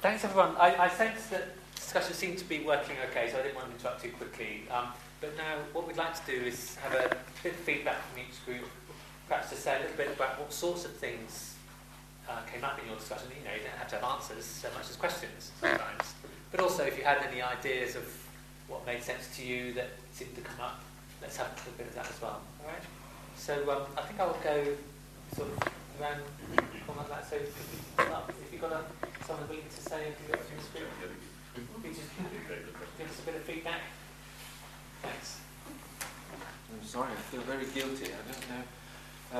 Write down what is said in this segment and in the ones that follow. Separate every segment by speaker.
Speaker 1: thanks everyone. I, I sense that discussion seemed to be working okay, so I didn't want to interrupt too quickly. Um, but now what we'd like to do is have a bit of feedback from each group, perhaps to say a little bit about what sorts of things uh, came up in your discussion. You know, you don't have to have answers so much as questions sometimes. But also if you had any ideas of what made sense to you that seemed to come up, let's have a little bit of that as well. All right? So um, I think I'll go sort of around like that. So if, if you've got a, someone willing to say anything from the script, please just give us a bit of feedback. Thanks.
Speaker 2: I'm sorry, I feel very guilty. I don't know.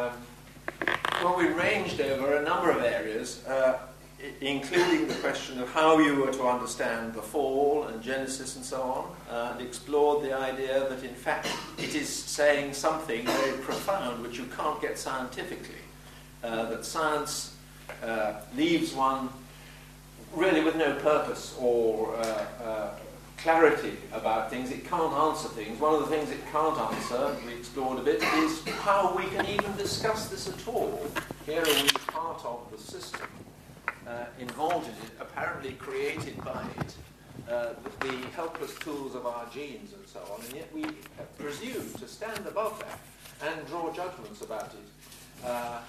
Speaker 2: Um, well, we ranged over a number of areas, uh, including the question of how you were to understand the fall and Genesis and so on, uh, and explored the idea that in fact it is saying something very profound which you can't get scientifically. Uh, that science uh, leaves one really with no purpose or uh, uh, clarity about things. It can't answer things. One of the things it can't answer, we explored a bit, is how we can even discuss this at all. Here are we part of the system uh, involved in it, apparently created by it, uh, the helpless tools of our genes and so on, and yet we presume to stand above that and draw judgments about it. Uh,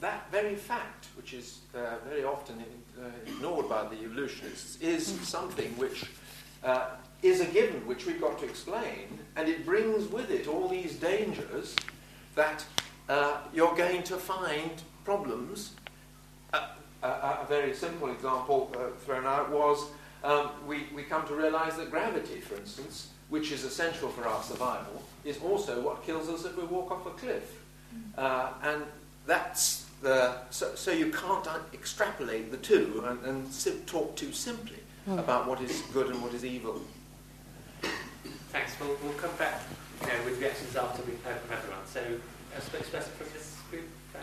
Speaker 2: that very fact, which is uh, very often uh, ignored by the evolutionists, is something which uh, is a given which we've got to explain, and it brings with it all these dangers that uh, you're going to find problems. Uh, a, a, very simple example uh, thrown out was um, we, we come to realize that gravity, for instance, which is essential for our survival, is also what kills us if we walk off a cliff. Uh, and that's the, so, so you can't extrapolate the two and, and talk too simply mm. about what is good and what is evil.
Speaker 1: Thanks. We'll, we'll come back you know, with reactions after we've heard from everyone. So, a spokesperson from this group, uh,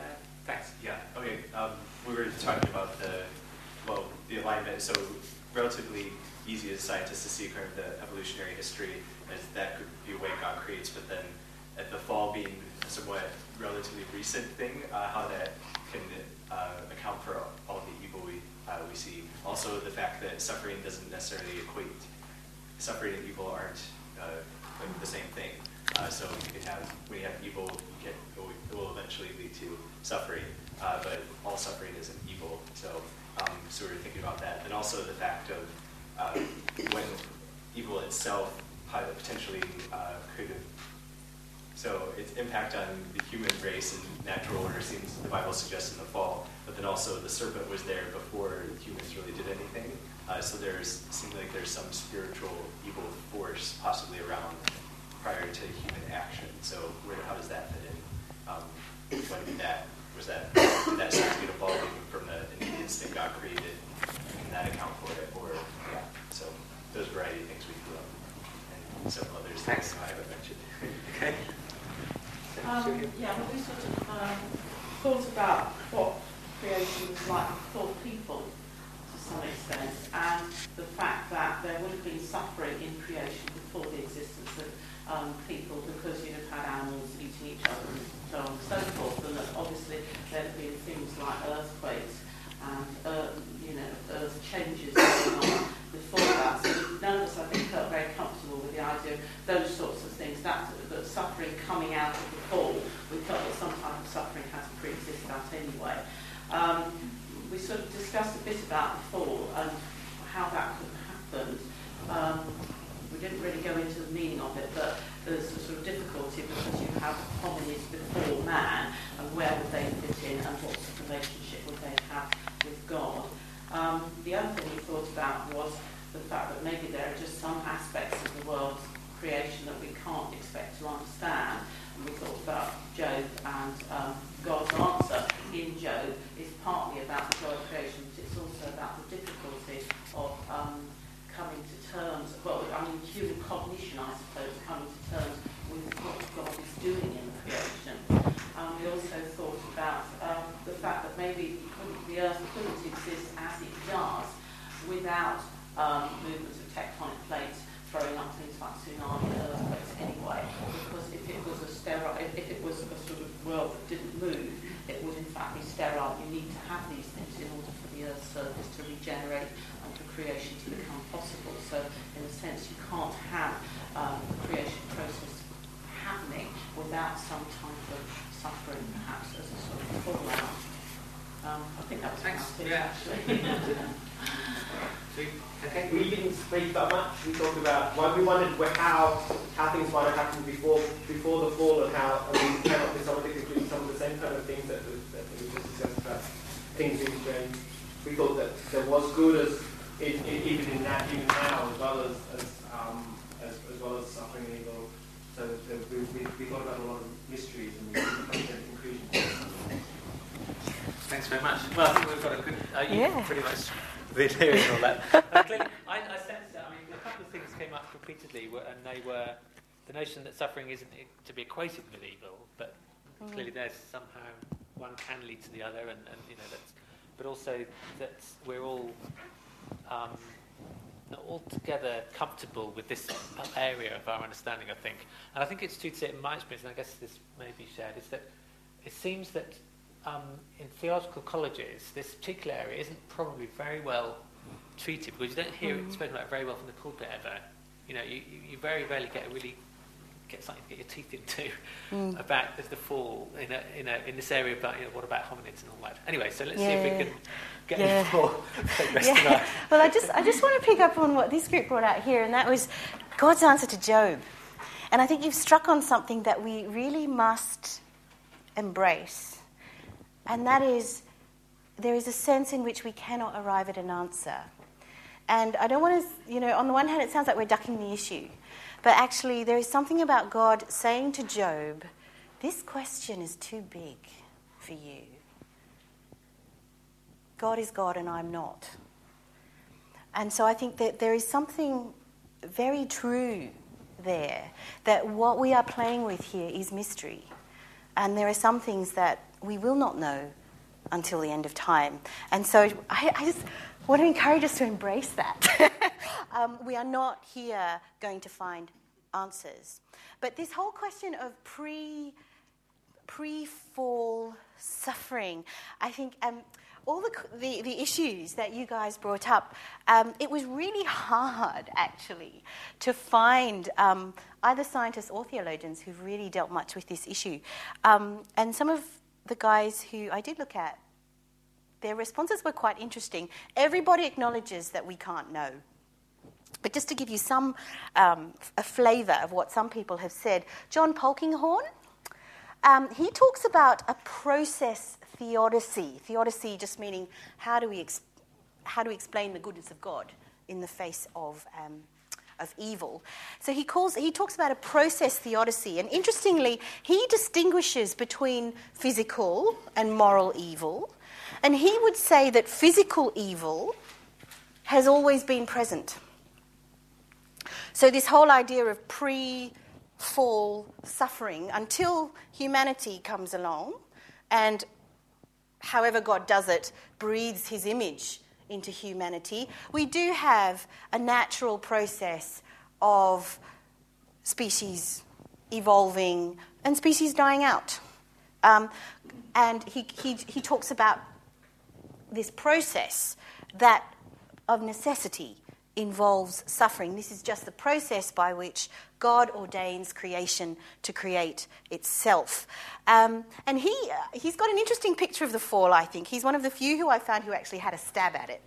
Speaker 1: thanks.
Speaker 3: Yeah, okay. Um, we were talking about the, well, the alignment. So, relatively easy as scientists to see kind of the evolutionary history as that could be a way God creates, but then at the fall being a somewhat relatively recent thing, uh, how that can uh, account for all the evil we uh, we see also the fact that suffering doesn't necessarily equate, suffering and evil aren't uh, like the same thing. Uh, so you can have, when you have evil, you get, it will eventually lead to suffering, uh, but all suffering isn't evil. So, um, so we're thinking about that. And also the fact of when evil itself potentially could so its impact on the human race and natural order seems the Bible suggests in the fall, but then also the serpent was there before humans really did anything. Uh, so there's seems like there's some spiritual evil force possibly around prior to human action. So where, how does that fit in? Um, when did that was that did that seem to be evolving from the, instinct God created? Can that account for it? Or yeah, so those variety of things we grew up and several others
Speaker 1: Thanks.
Speaker 3: I haven't mentioned.
Speaker 1: okay.
Speaker 4: Um, yeah, we sort of um, thought about what creation was like for people to some extent, and the fact that there would have been suffering in creation before the existence of um, people because you'd have had animals eating each other and so on and so forth, and that obviously there have been things like earthquakes and uh, you know earth changes going on before that. So none of us, I think, felt very comfortable with the idea of those sorts of things. That, that suffering coming out of the fall, we felt that some type of suffering has pre-existed that anyway. Um, we sort of discussed a bit about the fall and how that could have happened. Um, we didn't really go into the meaning of it, but there's a sort of difficulty because you have hominids before man, and where would they fit in, and what sort of relationship would they have with God. Um, the other thing we thought about was the fact that maybe there are just some aspects of the world's creation that we can't expect to understand, we thought about Job and um, God's answer in Job is partly about the joy of creation, but it's also about the difficulty of um, coming to terms, well, I mean, human cognition, I suppose, coming to terms with what God is doing in the creation. Um, we also thought about um, the fact that maybe the Earth couldn't exist as it does without um, movements of tectonic plates throwing up things like tsunami and earthquakes anyway, because if it was a sterile, if, if it was a sort of world that didn't move, it would in fact be sterile. You need to have these things in order for the Earth's surface to regenerate and for creation to become possible. So in a sense, you can't have um, the creation process happening without some type of suffering, perhaps as a sort of fallout. Um, I think that was
Speaker 1: Thanks.
Speaker 4: it,
Speaker 1: Yeah.
Speaker 4: actually.
Speaker 1: Okay.
Speaker 5: We didn't speak that much. We talked about why we wondered how how things might have happened before before the fall and how and we came up with some of the conclusions, some of the same kind of things that, that we just discussed about things being changed. We thought that there was good as in, in, even in that even now as well as as, um, as, as well as suffering and evil. So there, we, we, we thought about a lot of mysteries and we came to conclusions.
Speaker 1: Thanks very much. Well, I think we've got a good. Uh, you
Speaker 6: Yeah.
Speaker 1: pretty much been hearing all that. And clearly, I, I sense that. I mean, a couple of things came up repeatedly, were, and they were the notion that suffering isn't to be equated with evil, but clearly there's somehow one can lead to the other, and, and you know that's. But also that we're all um, not altogether comfortable with this area of our understanding. I think, and I think it's true to say in my experience, and I guess this may be shared, is that it seems that um, in theological colleges, this particular area isn't probably very well treated because you don't hear it spoken about very well from the pulpit ever. You know, you, you, you very rarely get a really get something to get your teeth into mm. about the, the fall in a, in a, in this area about you know what about hominids and all that. Anyway, so let's see if
Speaker 6: Yeah.
Speaker 1: we can get
Speaker 6: Yeah.
Speaker 1: any more progress
Speaker 6: Yeah.
Speaker 1: tonight.
Speaker 6: Well, I just, I just want to pick up on what this group brought out here, and that was God's answer to Job. And I think you've struck on something that we really must embrace, and that is there is a sense in which we cannot arrive at an answer. And I don't want to, you know, on the one hand, it sounds like we're ducking the issue, but actually, there is something about God saying to Job, This question is too big for you. God is God and I'm not. And so I think that there is something very true there that what we are playing with here is mystery. And there are some things that we will not know until the end of time. And so I, I just want to encourage us to embrace that. um, we are not here going to find answers. But this whole question of pre pre fall suffering. I think um, all the, the, the issues that you guys brought up, um, it was really hard actually to find um, either scientists or theologians who've really dealt much with this issue. Um, and some of the guys who I did look at, their responses were quite interesting. Everybody acknowledges that we can't know. But just to give you some um, a flavour of what some people have said, John Polkinghorne, um, he talks about a process theodicy. Theodicy just meaning how do we ex- how do we explain the goodness of God in the face of um, of evil? So he calls he talks about a process theodicy, and interestingly, he distinguishes between physical and moral evil, and he would say that physical evil has always been present. So this whole idea of pre fall suffering until humanity comes along and however God does it, breathes his image into humanity, we do have a natural process of species evolving and species dying out. Um, and he, he, he talks about this process that of necessity involves suffering. This is just the process by which God ordains creation to create itself. Um, and he, uh, he's got an interesting picture of the fall, I think. He's one of the few who I found who actually had a stab at it.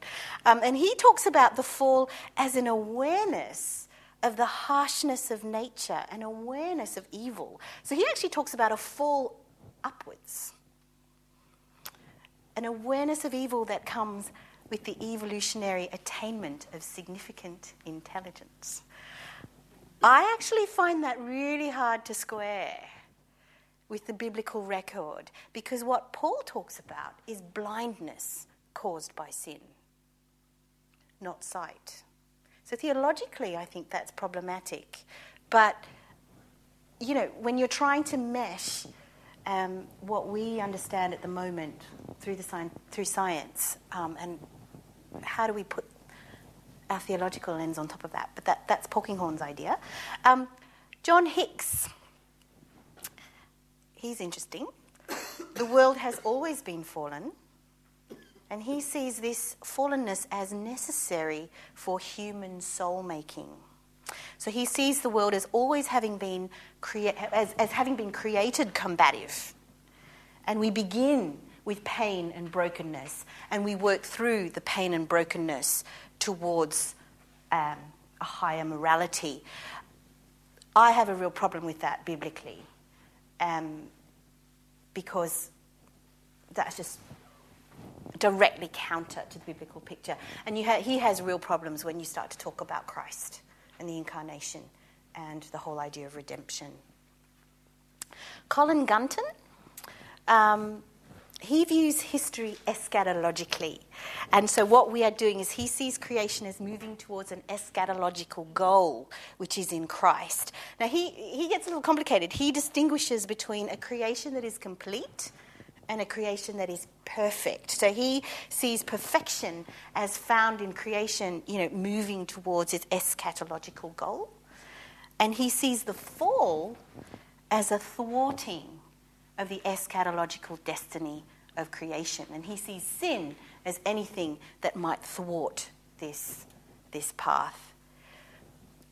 Speaker 6: Um, and he talks about the fall as an awareness of the harshness of nature, an awareness of evil. So he actually talks about a fall upwards, an awareness of evil that comes with the evolutionary attainment of significant intelligence. I actually find that really hard to square with the biblical record because what Paul talks about is blindness caused by sin, not sight. So theologically, I think that's problematic. But, you know, when you're trying to mesh um, what we understand at the moment through, the sci- through science um, and how do we put our theological lens on top of that? But that, that's Polkinghorne's idea. Um, John Hicks, he's interesting. the world has always been fallen, and he sees this fallenness as necessary for human soul making. So he sees the world as always having been crea- as, as having been created combative. And we begin with pain and brokenness, and we work through the pain and brokenness towards um, a higher morality. I have a real problem with that biblically, um, because that's just directly counter to the biblical picture. And ha- he has real problems when you start to talk about Christ and the incarnation and the whole idea of redemption. Colin Gunton, um, he views history eschatologically. And so, what we are doing is he sees creation as moving towards an eschatological goal, which is in Christ. Now, he, he gets a little complicated. He distinguishes between a creation that is complete and a creation that is perfect. So he sees perfection as found in creation, you know, moving towards its eschatological goal. And he sees the fall as a thwarting of the eschatological destiny of creation. And he sees sin as anything that might thwart this, this path.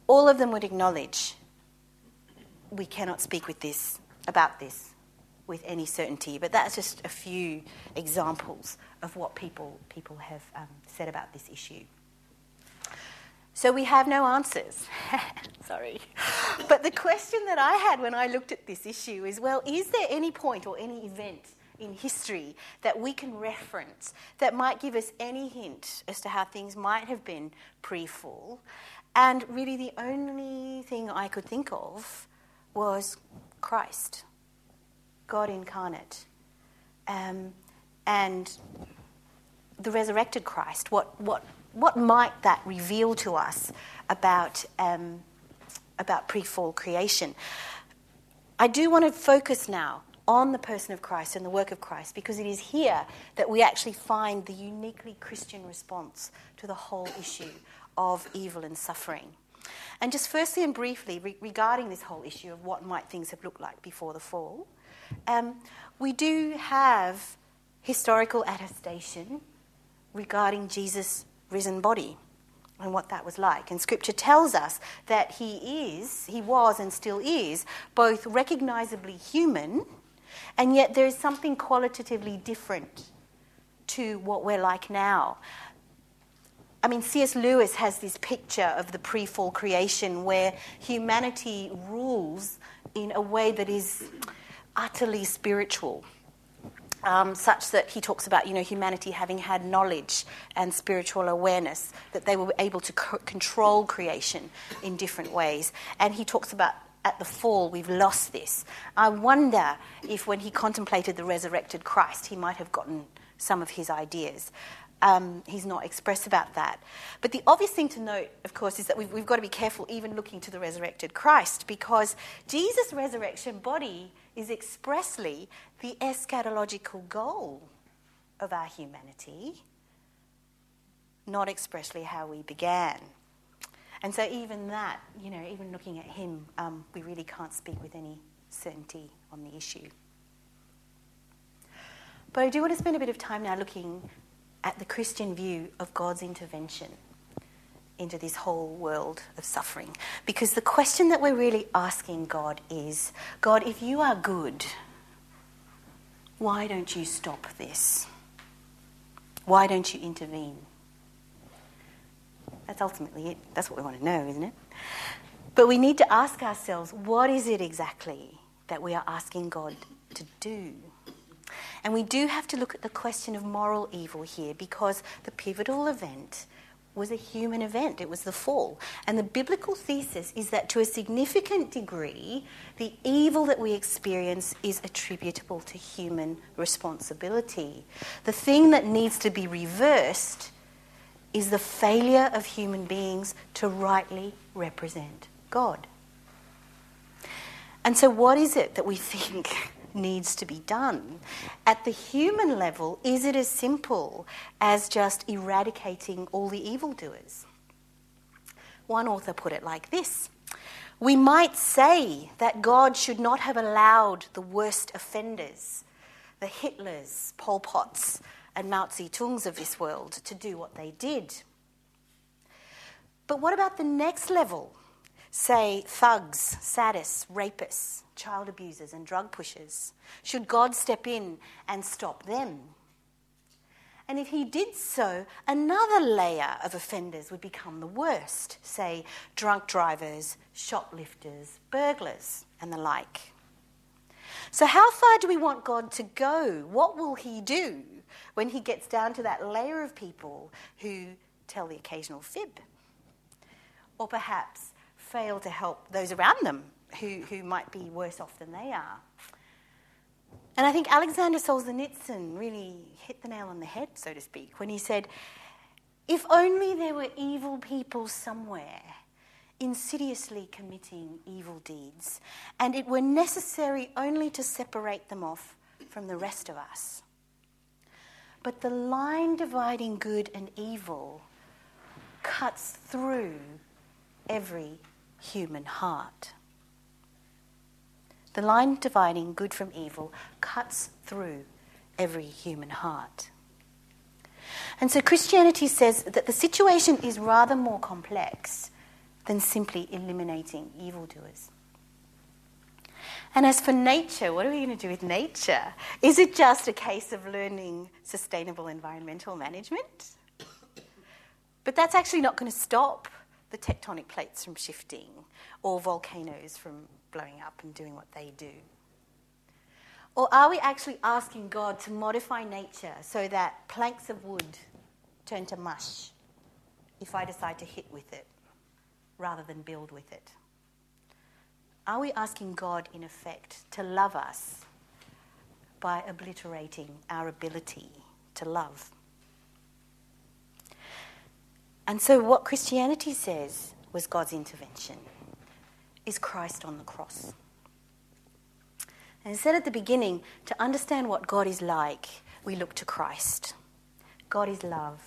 Speaker 6: All of them would acknowledge we cannot speak with this about this with any certainty, but that's just a few examples of what people, people have um, said about this issue. So we have no answers. Sorry. But the question that I had when I looked at this issue is well, is there any point or any event in history that we can reference that might give us any hint as to how things might have been pre fall? And really, the only thing I could think of was Christ. God incarnate, um, and the resurrected Christ. What, what, what might that reveal to us about, um, about pre fall creation? I do want to focus now on the person of Christ and the work of Christ because it is here that we actually find the uniquely Christian response to the whole issue of evil and suffering. And just firstly and briefly re- regarding this whole issue of what might things have looked like before the fall, um, we do have historical attestation regarding Jesus' risen body and what that was like. And scripture tells us that he is, he was, and still is both recognizably human, and yet there is something qualitatively different to what we're like now. I mean, C.S. Lewis has this picture of the pre fall creation where humanity rules in a way that is utterly spiritual. Um, such that he talks about, you know, humanity having had knowledge and spiritual awareness, that they were able to co- control creation in different ways. And he talks about at the fall, we've lost this. I wonder if when he contemplated the resurrected Christ, he might have gotten some of his ideas. Um, he's not express about that. But the obvious thing to note, of course, is that we've, we've got to be careful even looking to the resurrected Christ because Jesus' resurrection body is expressly the eschatological goal of our humanity, not expressly how we began. And so, even that, you know, even looking at him, um, we really can't speak with any certainty on the issue. But I do want to spend a bit of time now looking at the Christian view of God's intervention into this whole world of suffering. Because the question that we're really asking God is God, if you are good, why don't you stop this? Why don't you intervene? That's ultimately it. That's what we want to know, isn't it? But we need to ask ourselves what is it exactly that we are asking God to do? And we do have to look at the question of moral evil here because the pivotal event was a human event. It was the fall. And the biblical thesis is that to a significant degree, the evil that we experience is attributable to human responsibility. The thing that needs to be reversed is the failure of human beings to rightly represent God. And so, what is it that we think needs to be done. At the human level, is it as simple as just eradicating all the evildoers? One author put it like this We might say that God should not have allowed the worst offenders the Hitlers, Pol Pots, and Mao Zedongs of this world to do what they did. But what about the next level? Say, thugs, sadists, rapists, child abusers, and drug pushers. Should God step in and stop them? And if he did so, another layer of offenders would become the worst, say, drunk drivers, shoplifters, burglars, and the like. So, how far do we want God to go? What will he do when he gets down to that layer of people who tell the occasional fib? Or perhaps fail to help those around them who, who might be worse off than they are? And I think Alexander Solzhenitsyn really hit the nail on the head, so to speak, when he said, If only there were evil people somewhere insidiously committing evil deeds, and it were necessary only to separate them off from the rest of us. But the line dividing good and evil cuts through every human heart. The line dividing good from evil cuts through every human heart. And so Christianity says that the situation is rather more complex than simply eliminating evildoers. And as for nature, what are we going to do with nature? Is it just a case of learning sustainable environmental management? But that's actually not going to stop the tectonic plates from shifting or volcanoes from blowing up and doing what they do? Or are we actually asking God to modify nature so that planks of wood turn to mush if I decide to hit with it rather than build with it? Are we asking God, in effect, to love us by obliterating our ability to love? And so, what Christianity says was God's intervention is Christ on the cross. And said at the beginning, to understand what God is like, we look to Christ. God is love.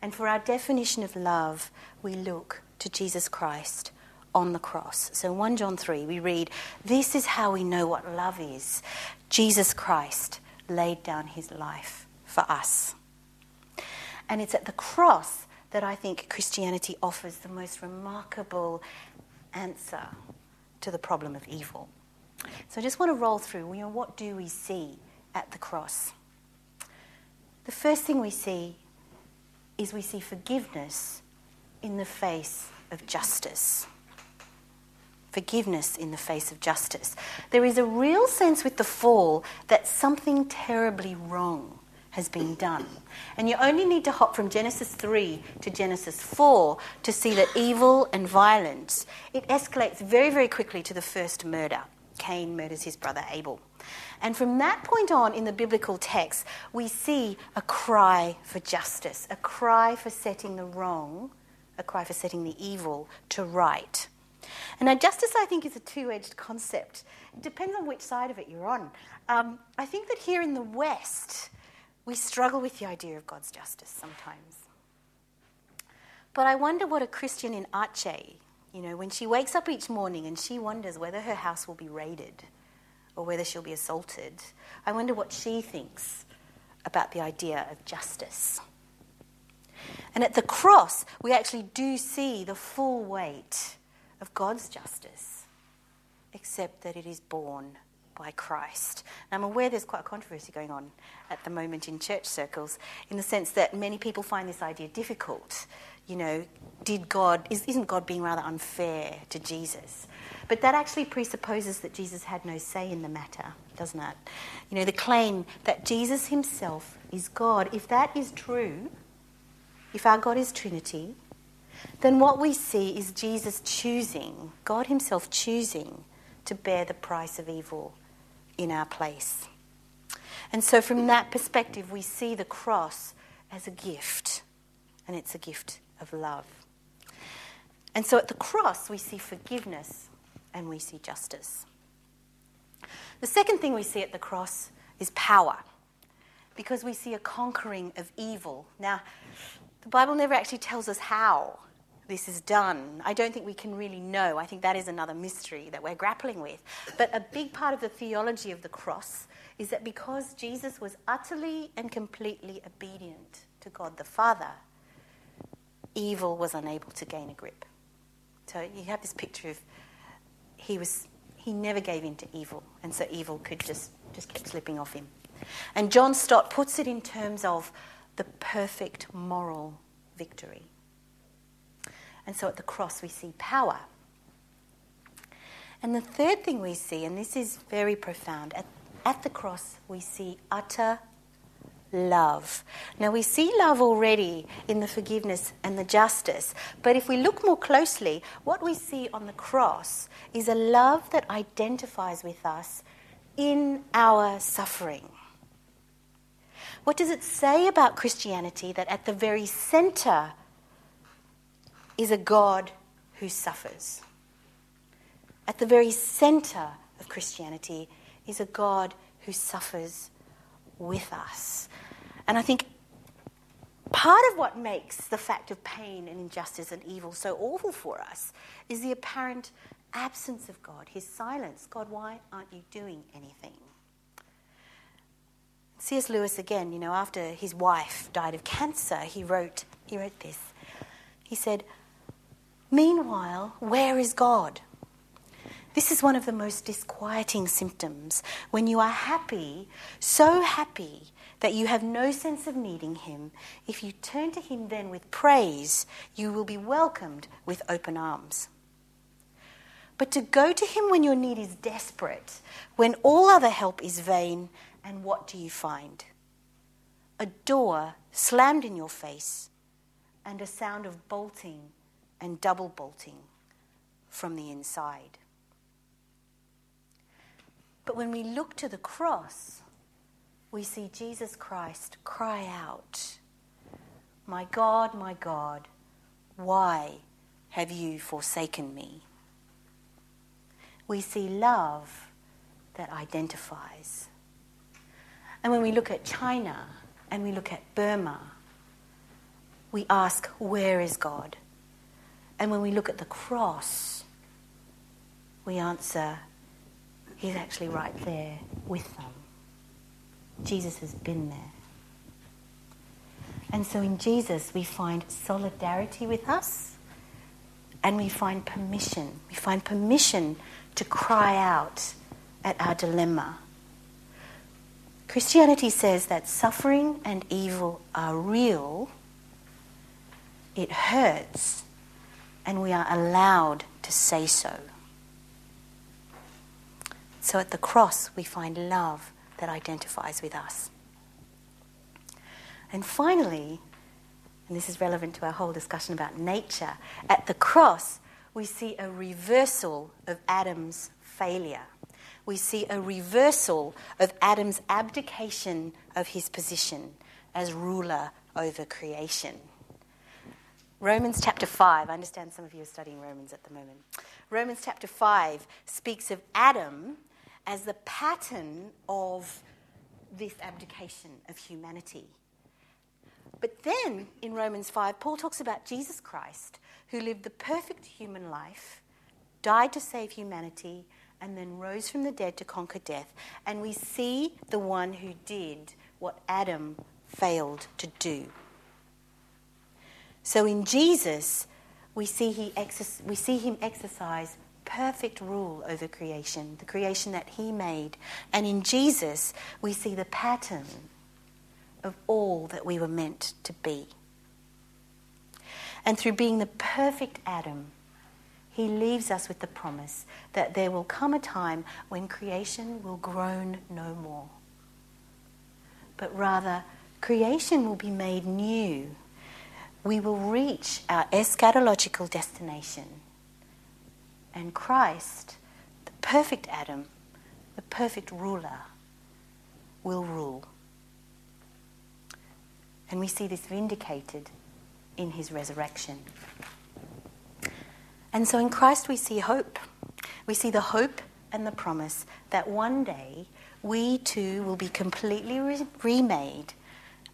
Speaker 6: And for our definition of love, we look to Jesus Christ on the cross. So 1 John 3, we read, This is how we know what love is. Jesus Christ laid down his life for us. And it's at the cross that I think Christianity offers the most remarkable answer to the problem of evil. So I just want to roll through, you know, what do we see at the cross? The first thing we see is we see forgiveness in the face of justice. Forgiveness in the face of justice. There is a real sense with the fall that something terribly wrong has been done. And you only need to hop from Genesis 3 to Genesis 4 to see that evil and violence, it escalates very, very quickly to the first murder. Cain murders his brother Abel. And from that point on in the biblical text, we see a cry for justice, a cry for setting the wrong, a cry for setting the evil to right. And now, justice, I think, is a two edged concept. It depends on which side of it you're on. Um, I think that here in the West, we struggle with the idea of God's justice sometimes. But I wonder what a Christian in Aceh, you know, when she wakes up each morning and she wonders whether her house will be raided or whether she'll be assaulted, I wonder what she thinks about the idea of justice. And at the cross, we actually do see the full weight of God's justice, except that it is borne by Christ. And I'm aware there's quite a controversy going on at the moment in church circles, in the sense that many people find this idea difficult. You know, did God, is, isn't God being rather unfair to Jesus? But that actually presupposes that Jesus had no say in the matter, doesn't it? You know, the claim that Jesus himself is God, if that is true, if our God is Trinity, then what we see is Jesus choosing, God Himself choosing to bear the price of evil in our place. And so, from that perspective, we see the cross as a gift, and it's a gift of love. And so, at the cross, we see forgiveness and we see justice. The second thing we see at the cross is power, because we see a conquering of evil. Now, the Bible never actually tells us how this is done. I don't think we can really know. I think that is another mystery that we're grappling with. But a big part of the theology of the cross is that because Jesus was utterly and completely obedient to God the Father, evil was unable to gain a grip. So you have this picture of he was he never gave in to evil, and so evil could just just keep slipping off him. And John Stott puts it in terms of the perfect moral victory. And so at the cross we see power. And the third thing we see, and this is very profound, at, at the cross we see utter love. Now we see love already in the forgiveness and the justice, but if we look more closely, what we see on the cross is a love that identifies with us in our suffering. What does it say about Christianity that at the very center is a God who suffers? At the very center of Christianity is a God who suffers with us. And I think part of what makes the fact of pain and injustice and evil so awful for us is the apparent absence of God, his silence. God, why aren't you doing anything? C.S. Lewis again, you know, after his wife died of cancer, he wrote he wrote this. He said, "Meanwhile, where is God?" This is one of the most disquieting symptoms when you are happy, so happy that you have no sense of needing Him. If you turn to Him then with praise, you will be welcomed with open arms. But to go to Him when your need is desperate, when all other help is vain, and what do you find? A door slammed in your face and a sound of bolting and double bolting from the inside. But when we look to the cross, we see Jesus Christ cry out, My God, my God, why have you forsaken me? We see love that identifies. And when we look at China and we look at Burma, we ask, Where is God? And when we look at the cross, we answer, He's actually right there with them. Jesus has been there. And so in Jesus, we find solidarity with us and we find permission. We find permission to cry out at our dilemma. Christianity says that suffering and evil are real, it hurts, and we are allowed to say so. So at the cross, we find love that identifies with us. And finally, and this is relevant to our whole discussion about nature, at the cross, we see a reversal of Adam's failure. We see a reversal of Adam's abdication of his position as ruler over creation. Romans chapter 5, I understand some of you are studying Romans at the moment. Romans chapter 5 speaks of Adam as the pattern of this abdication of humanity. But then in Romans 5, Paul talks about Jesus Christ, who lived the perfect human life, died to save humanity, and then rose from the dead to conquer death. And we see the one who did what Adam failed to do. So in Jesus, we see, he we see him exercise perfect rule over creation, the creation that He made. And in Jesus, we see the pattern of all that we were meant to be. And through being the perfect Adam, he leaves us with the promise that there will come a time when creation will groan no more. But rather, creation will be made new. We will reach our eschatological destination and Christ, the perfect Adam, the perfect ruler, will rule. And we see this vindicated in his resurrection. And so in Christ we see hope. We see the hope and the promise that one day we too will be completely re- remade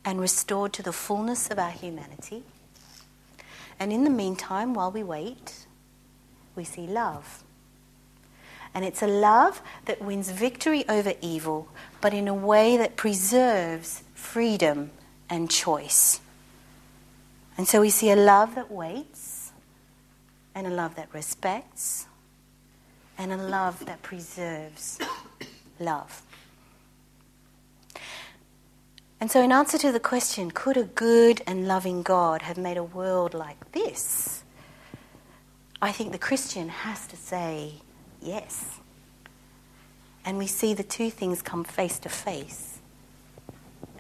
Speaker 6: and restored to the fullness of our humanity And in the meantime, while we wait, we see love. And it's a love that wins victory over evil, but in a way that preserves freedom and choice. And so we see a love that waits, and a love that respects, and a love that preserves love. And so, in answer to the question, could a good and loving God have made a world like this? I think the Christian has to say yes. And we see the two things come face to face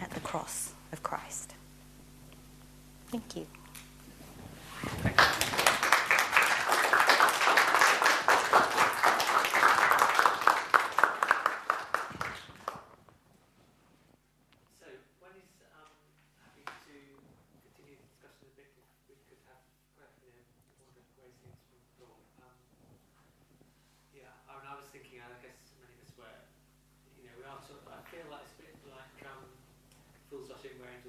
Speaker 6: at the cross of Christ. Thank you.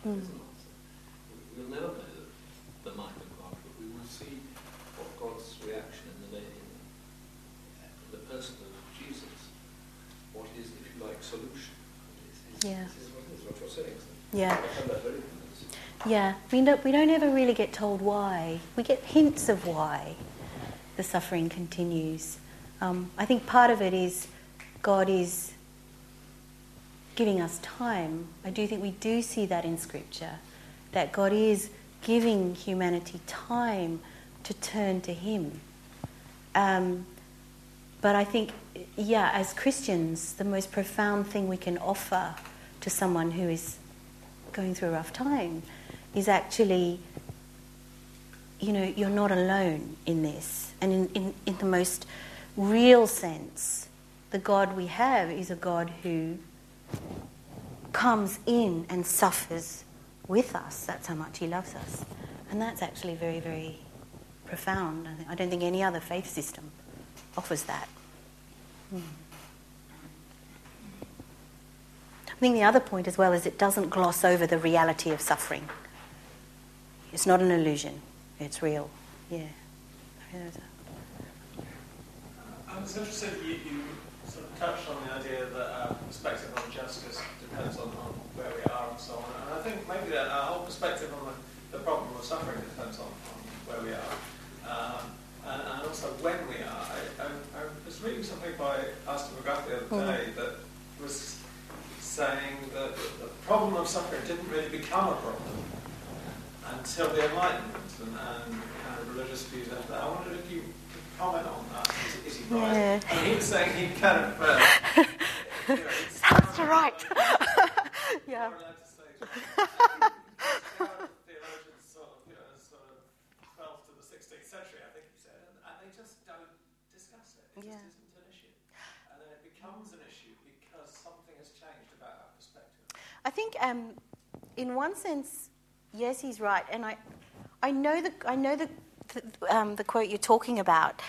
Speaker 2: Mm. We'll never know the, the mind of God, but we will see what God's reaction in the, in the person of Jesus, what is, if you like, solution.
Speaker 6: yeah.
Speaker 2: This is what, is, what you're saying.
Speaker 6: Yeah. Yeah, we don't, we don't ever really get told why. We get hints of why the suffering continues. Um, I think part of it is God is giving us time. I do think we do see that in Scripture, that God is giving humanity time to turn to Him. Um, but I think, yeah, as Christians, the most profound thing we can offer to someone who is going through a rough time is actually, you know, you're not alone in this. And in, in, in the most real sense, the God we have is a God who comes in and suffers with us. That's how much he loves us. And that's actually very, very profound. I don't think any other faith system offers that. Hmm. I think the other point as well is it doesn't gloss over the reality of suffering. It's not an illusion, it's real. Yeah.
Speaker 5: I was interested, you, you sort of touched on the idea that our perspective on justice depends on, on where we are and so on. And I think maybe that our whole perspective on the, the problem of suffering depends on, on where we are. Um, and, and, also when we are. I, I, I, was reading something by Alister McGrath the other day mm. that was saying that the problem of suffering didn't really become a problem until the Enlightenment and, and kind of religious views after that. I wondered if you could comment on that? Is, is he right? Yeah. Mean, he was saying he kind of. Uh, you know,
Speaker 6: That's right. yeah.
Speaker 5: isn't an issue. And then it becomes an issue because something has changed about our perspective.
Speaker 6: I think, um, in one sense, yes, he's right. And I, I know the, I know the the, um, the quote you're talking about.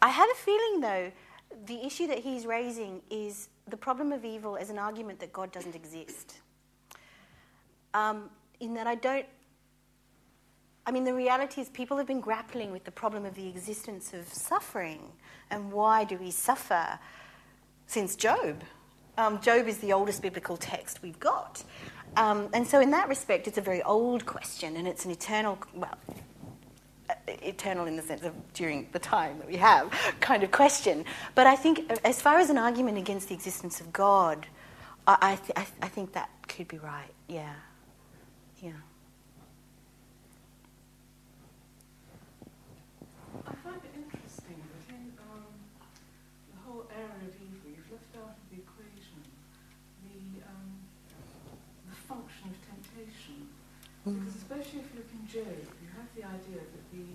Speaker 6: I have a feeling, though, the issue that he's raising is the problem of evil as an argument that God doesn't exist. Um, in that I don't. I mean, the reality is people have been grappling with the problem of the existence of suffering and why do we suffer. since Job. Um, Job is the oldest biblical text we've got. Um, and so, in that respect, it's a very old question and it's an eternal, well, eternal in the sense of during the time that we have kind of question. But I think, as far as an argument against the existence of God, I, th- I, th- I think that could be right. Yeah.
Speaker 7: I find it interesting that in um, the whole area of evil, you've left out of the equation the, um, the function of temptation.
Speaker 6: Mm.
Speaker 7: Because especially if you look in Job, you have the idea that the,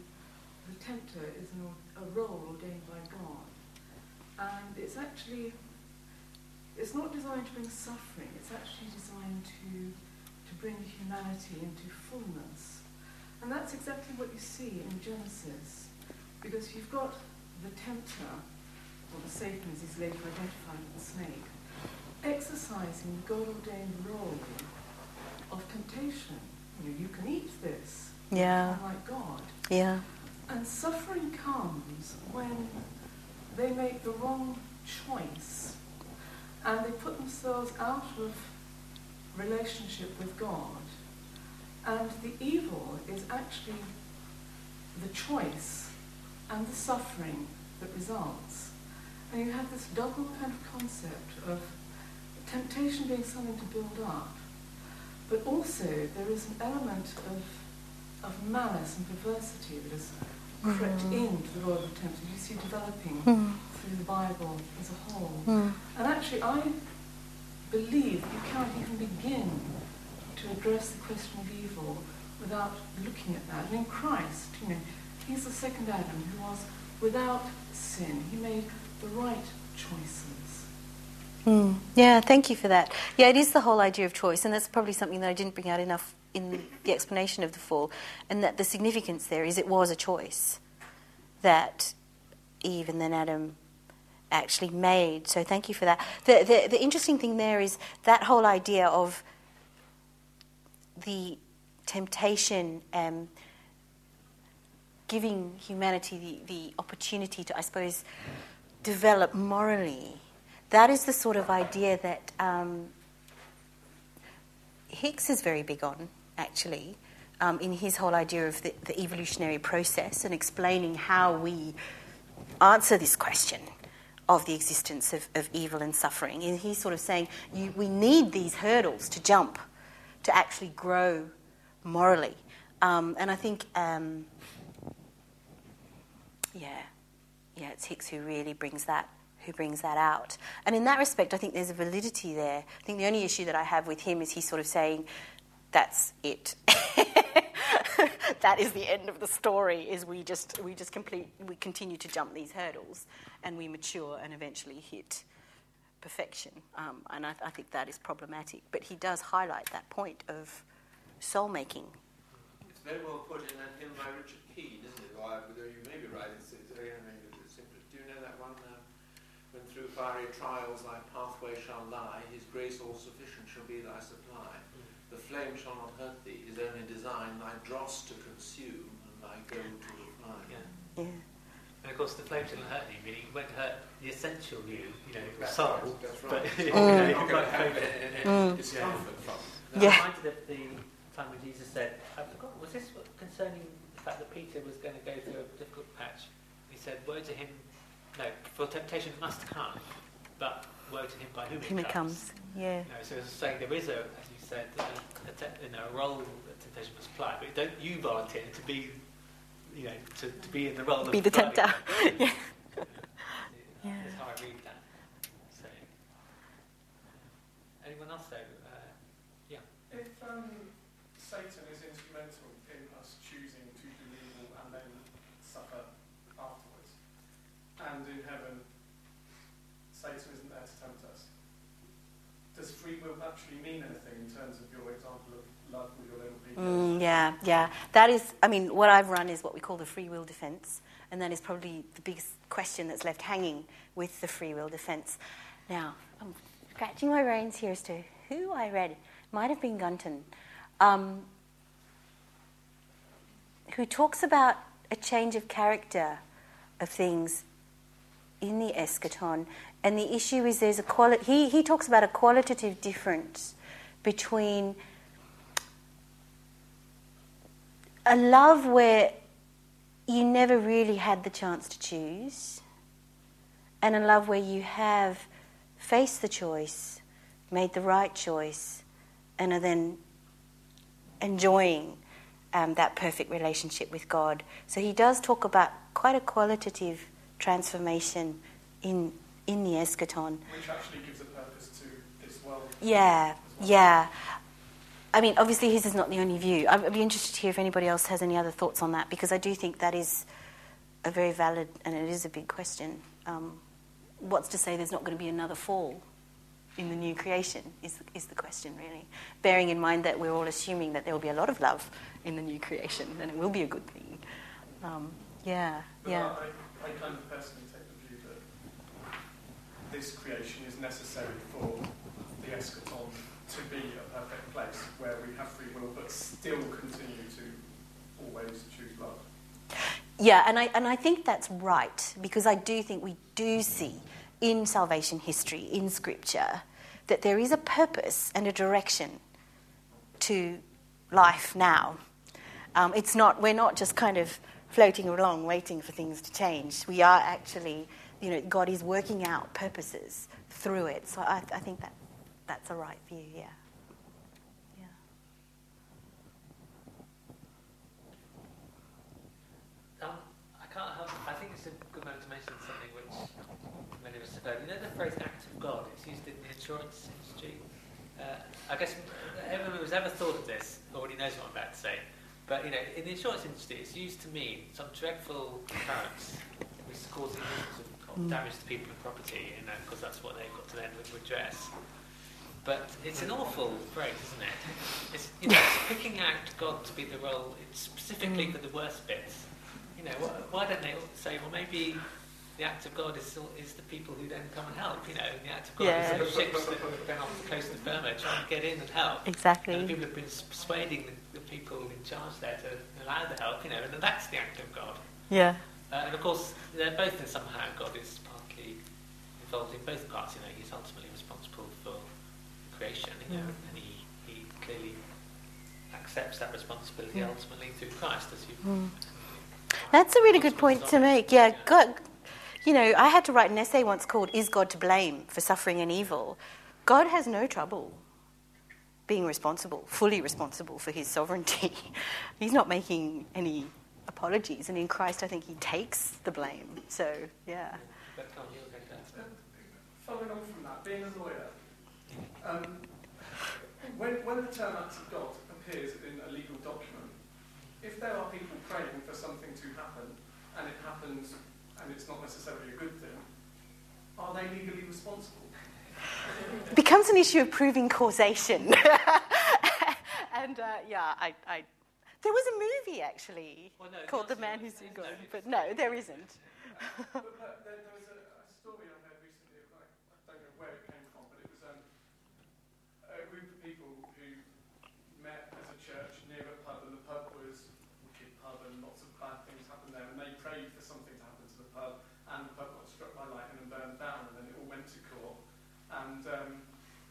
Speaker 7: the tempter is an, a role ordained by God. And it's actually, it's not designed to bring suffering, it's actually designed to, to bring humanity into fullness. And that's exactly what you see in Genesis. Because you've got the tempter, or the Satan as he's later identified with the snake, exercising the God-ordained role of temptation. You know, you can eat this,
Speaker 6: Yeah,
Speaker 7: unlike God.
Speaker 6: yeah.
Speaker 7: And suffering comes when they make the wrong choice and they put themselves out of relationship with God. And the evil is actually the choice and the suffering that results. And you have this double kind of concept of temptation being something to build up, but also there is an element of, of malice and perversity that has crept into the world of temptation. You see developing
Speaker 6: Mm.
Speaker 7: through the Bible as a whole.
Speaker 6: Mm.
Speaker 7: And actually, I believe you can't even begin to address the question of evil without looking at that. And in Christ, you know, he's the second Adam who was without sin. He made the right choices.
Speaker 6: Mm. Yeah, thank you for that. Yeah, it is the whole idea of choice, and that's probably something that I didn't bring out enough in the explanation of the fall, and that the significance there is it was a choice that Eve and then Adam actually made. So thank you for that. The, the, the interesting thing there is that whole idea of the temptation um, giving humanity the, the opportunity to, I suppose, develop morally. That is the sort of idea that um, Hicks is very big on, actually, um, in his whole idea of the, the evolutionary process and explaining how we answer this question of the existence of, of evil and suffering. And he's sort of saying you, we need these hurdles to jump to actually grow morally. Um, and I think, um, yeah, yeah, it's Hicks who really brings that who brings that out. And in that respect, I think there's a validity there. I think the only issue that I have with him is he's sort of saying, "That's it." that is the end of the story. Is we just we just complete we continue to jump these hurdles, and we mature and eventually hit perfection. Um, and I, I think that is problematic. But he does highlight that point of soul making.
Speaker 2: It's very well put in that hymn by Richard Keane, isn't it? Or, you may be right, it's, it's very maybe it's simple. Do you know that one? Uh, when through fiery trials thy pathway shall lie, his grace all sufficient shall be thy supply. The flame shall not hurt thee, his only design, thy dross to consume and thy gold to refine.
Speaker 1: Yeah.
Speaker 6: Yeah.
Speaker 1: And of course, the flame shouldn't hurt you, really. It won't hurt the essential you, you know, your
Speaker 2: That's
Speaker 1: soul.
Speaker 2: right, that's
Speaker 1: But,
Speaker 2: right.
Speaker 1: you
Speaker 2: You're
Speaker 1: know,
Speaker 2: not
Speaker 1: you
Speaker 2: going
Speaker 1: might
Speaker 2: to have
Speaker 1: focus.
Speaker 2: any-
Speaker 6: Mm.
Speaker 2: any discomfort from it.
Speaker 1: I'm
Speaker 6: Yeah.
Speaker 1: reminded of the time when Jesus said, I forgot, was this what- concerning the fact that Peter was going to go through a difficult patch? He said, Woe to him, no, for temptation must come, but woe to him by whom,
Speaker 6: Whom it comes. Yeah.
Speaker 1: You know, so it's saying there is a, as you said, a, a, te- you know, a role that temptation must play, but don't you volunteer to be, you know, to, to be in the role of
Speaker 6: Be the tempter.
Speaker 1: it.
Speaker 6: yeah.
Speaker 1: Yeah. That's how I read that. So, anyone else though? Uh,
Speaker 8: If um, Satan is instrumental in us choosing to do evil and then suffer afterwards, in heaven, Satan isn't there to tempt us, does free will actually mean anything in terms of your example of love with your little people?
Speaker 6: Mm, yeah, yeah. That is, I mean, what I've run is what we call the free will defence, and that is probably the biggest question that's left hanging with the free will defence. Now, I'm scratching my brains here as to who I read. Might have been Gunton, um, who talks about a change of character of things in the eschaton. And the issue is there's a quali- he, he talks about a qualitative difference between a love where you never really had the chance to choose, and a love where you have faced the choice, made the right choice, and are then enjoying um, that perfect relationship with God. So he does talk about quite a qualitative transformation in in the eschaton.
Speaker 8: Which actually gives a purpose to this world.
Speaker 6: Yeah, yeah. I mean, obviously, his is not the only view. I'd be interested to hear if anybody else has any other thoughts on that because I do think that is a very valid and it is a big question. Um, what's to say there's not going to be another fall in the new creation is, is the question, really. Bearing in mind that we're all assuming that there will be a lot of love in the new creation and it will be a good thing. Um, yeah,
Speaker 8: But
Speaker 6: yeah.
Speaker 8: I, I kind of personally take the view that this creation is necessary for the eschaton to be a perfect place where we have free will but still continue to always choose love.
Speaker 6: Yeah, and I, and I think that's right because I do think we do see in salvation history, in scripture, that there is a purpose and a direction to life now. Um, it's not, we're not just kind of floating along waiting for things to change. We are actually, you know, God is working out purposes through it. So I, I think that that's a right view, yeah. Yeah.
Speaker 1: Um, I can't help. I think it's a good moment to mention something which many of us have heard. You know the phrase "act of God." It's used in the insurance industry. Uh, I guess everyone who's ever thought of this already knows what I'm about to say. But you know, in the insurance industry, it's used to mean some dreadful occurrence which is causing all sorts of
Speaker 6: Mm.
Speaker 1: damage to people and property, and because that's what they've got to then redress. But it's an awful phrase, isn't it? It's, you know, it's picking out God to be the role, it's specifically
Speaker 6: Mm.
Speaker 1: for the worst bits. You know, why, why don't they say, well, maybe the act of God is, is the people who then come and help, you know, the act of God
Speaker 6: Yeah.
Speaker 1: is the ships that are going off the coast of Burma trying to get in and help.
Speaker 6: Exactly.
Speaker 1: And people have been persuading the, the people in charge there to allow the help, you know, and that's the act of God.
Speaker 6: Yeah.
Speaker 1: Uh, and of course, they're both in somehow God is partly involved in both parts. You know, He's ultimately responsible for creation, you know,
Speaker 6: Mm.
Speaker 1: and he, he clearly accepts that responsibility
Speaker 6: Mm.
Speaker 1: ultimately through Christ, as you.
Speaker 6: Mm. That's a really good point to make. Yeah, God, you know, I had to write an essay once called Is God to Blame for Suffering and Evil? God has no trouble being responsible, fully responsible for his sovereignty. He's not making any apologies, and in Christ, I think he takes the blame. So, yeah.
Speaker 8: Following on from that, being a lawyer, um, when, when the term act of God appears in a legal document, if there are people praying for something to happen and it happens and it's not necessarily a good thing, are they legally responsible?
Speaker 6: It becomes an issue of proving causation. and uh, yeah, I, I, there was a movie actually
Speaker 1: Well, no,
Speaker 6: called The Man Who Sued
Speaker 1: no,
Speaker 6: God,
Speaker 1: it's-
Speaker 6: but no, there isn't.
Speaker 8: but, but there, there was a, a story I heard recently, of, like, I don't know where it came from, but it was um, a group of people who met as a church near a pub, and the pub was a wicked pub, and lots of bad things happened there, and they prayed for something to happen to the pub, and the pub got struck by lightning and burned down, and then it all went to court, and um,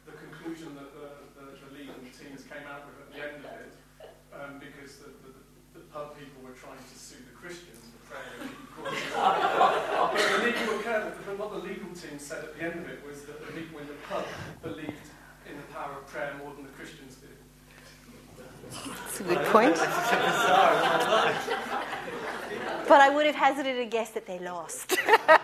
Speaker 8: the conclusion that the, the, the legal teams came out with at the end of it, um, because the, the, the pub people were trying to sue the Christians for praying. but the legal occurred, but what the legal team said at the end of it was that the people in the pub believed in the power of prayer more than the Christians did.
Speaker 6: That's a good point. but I would have hazarded a guess that they lost.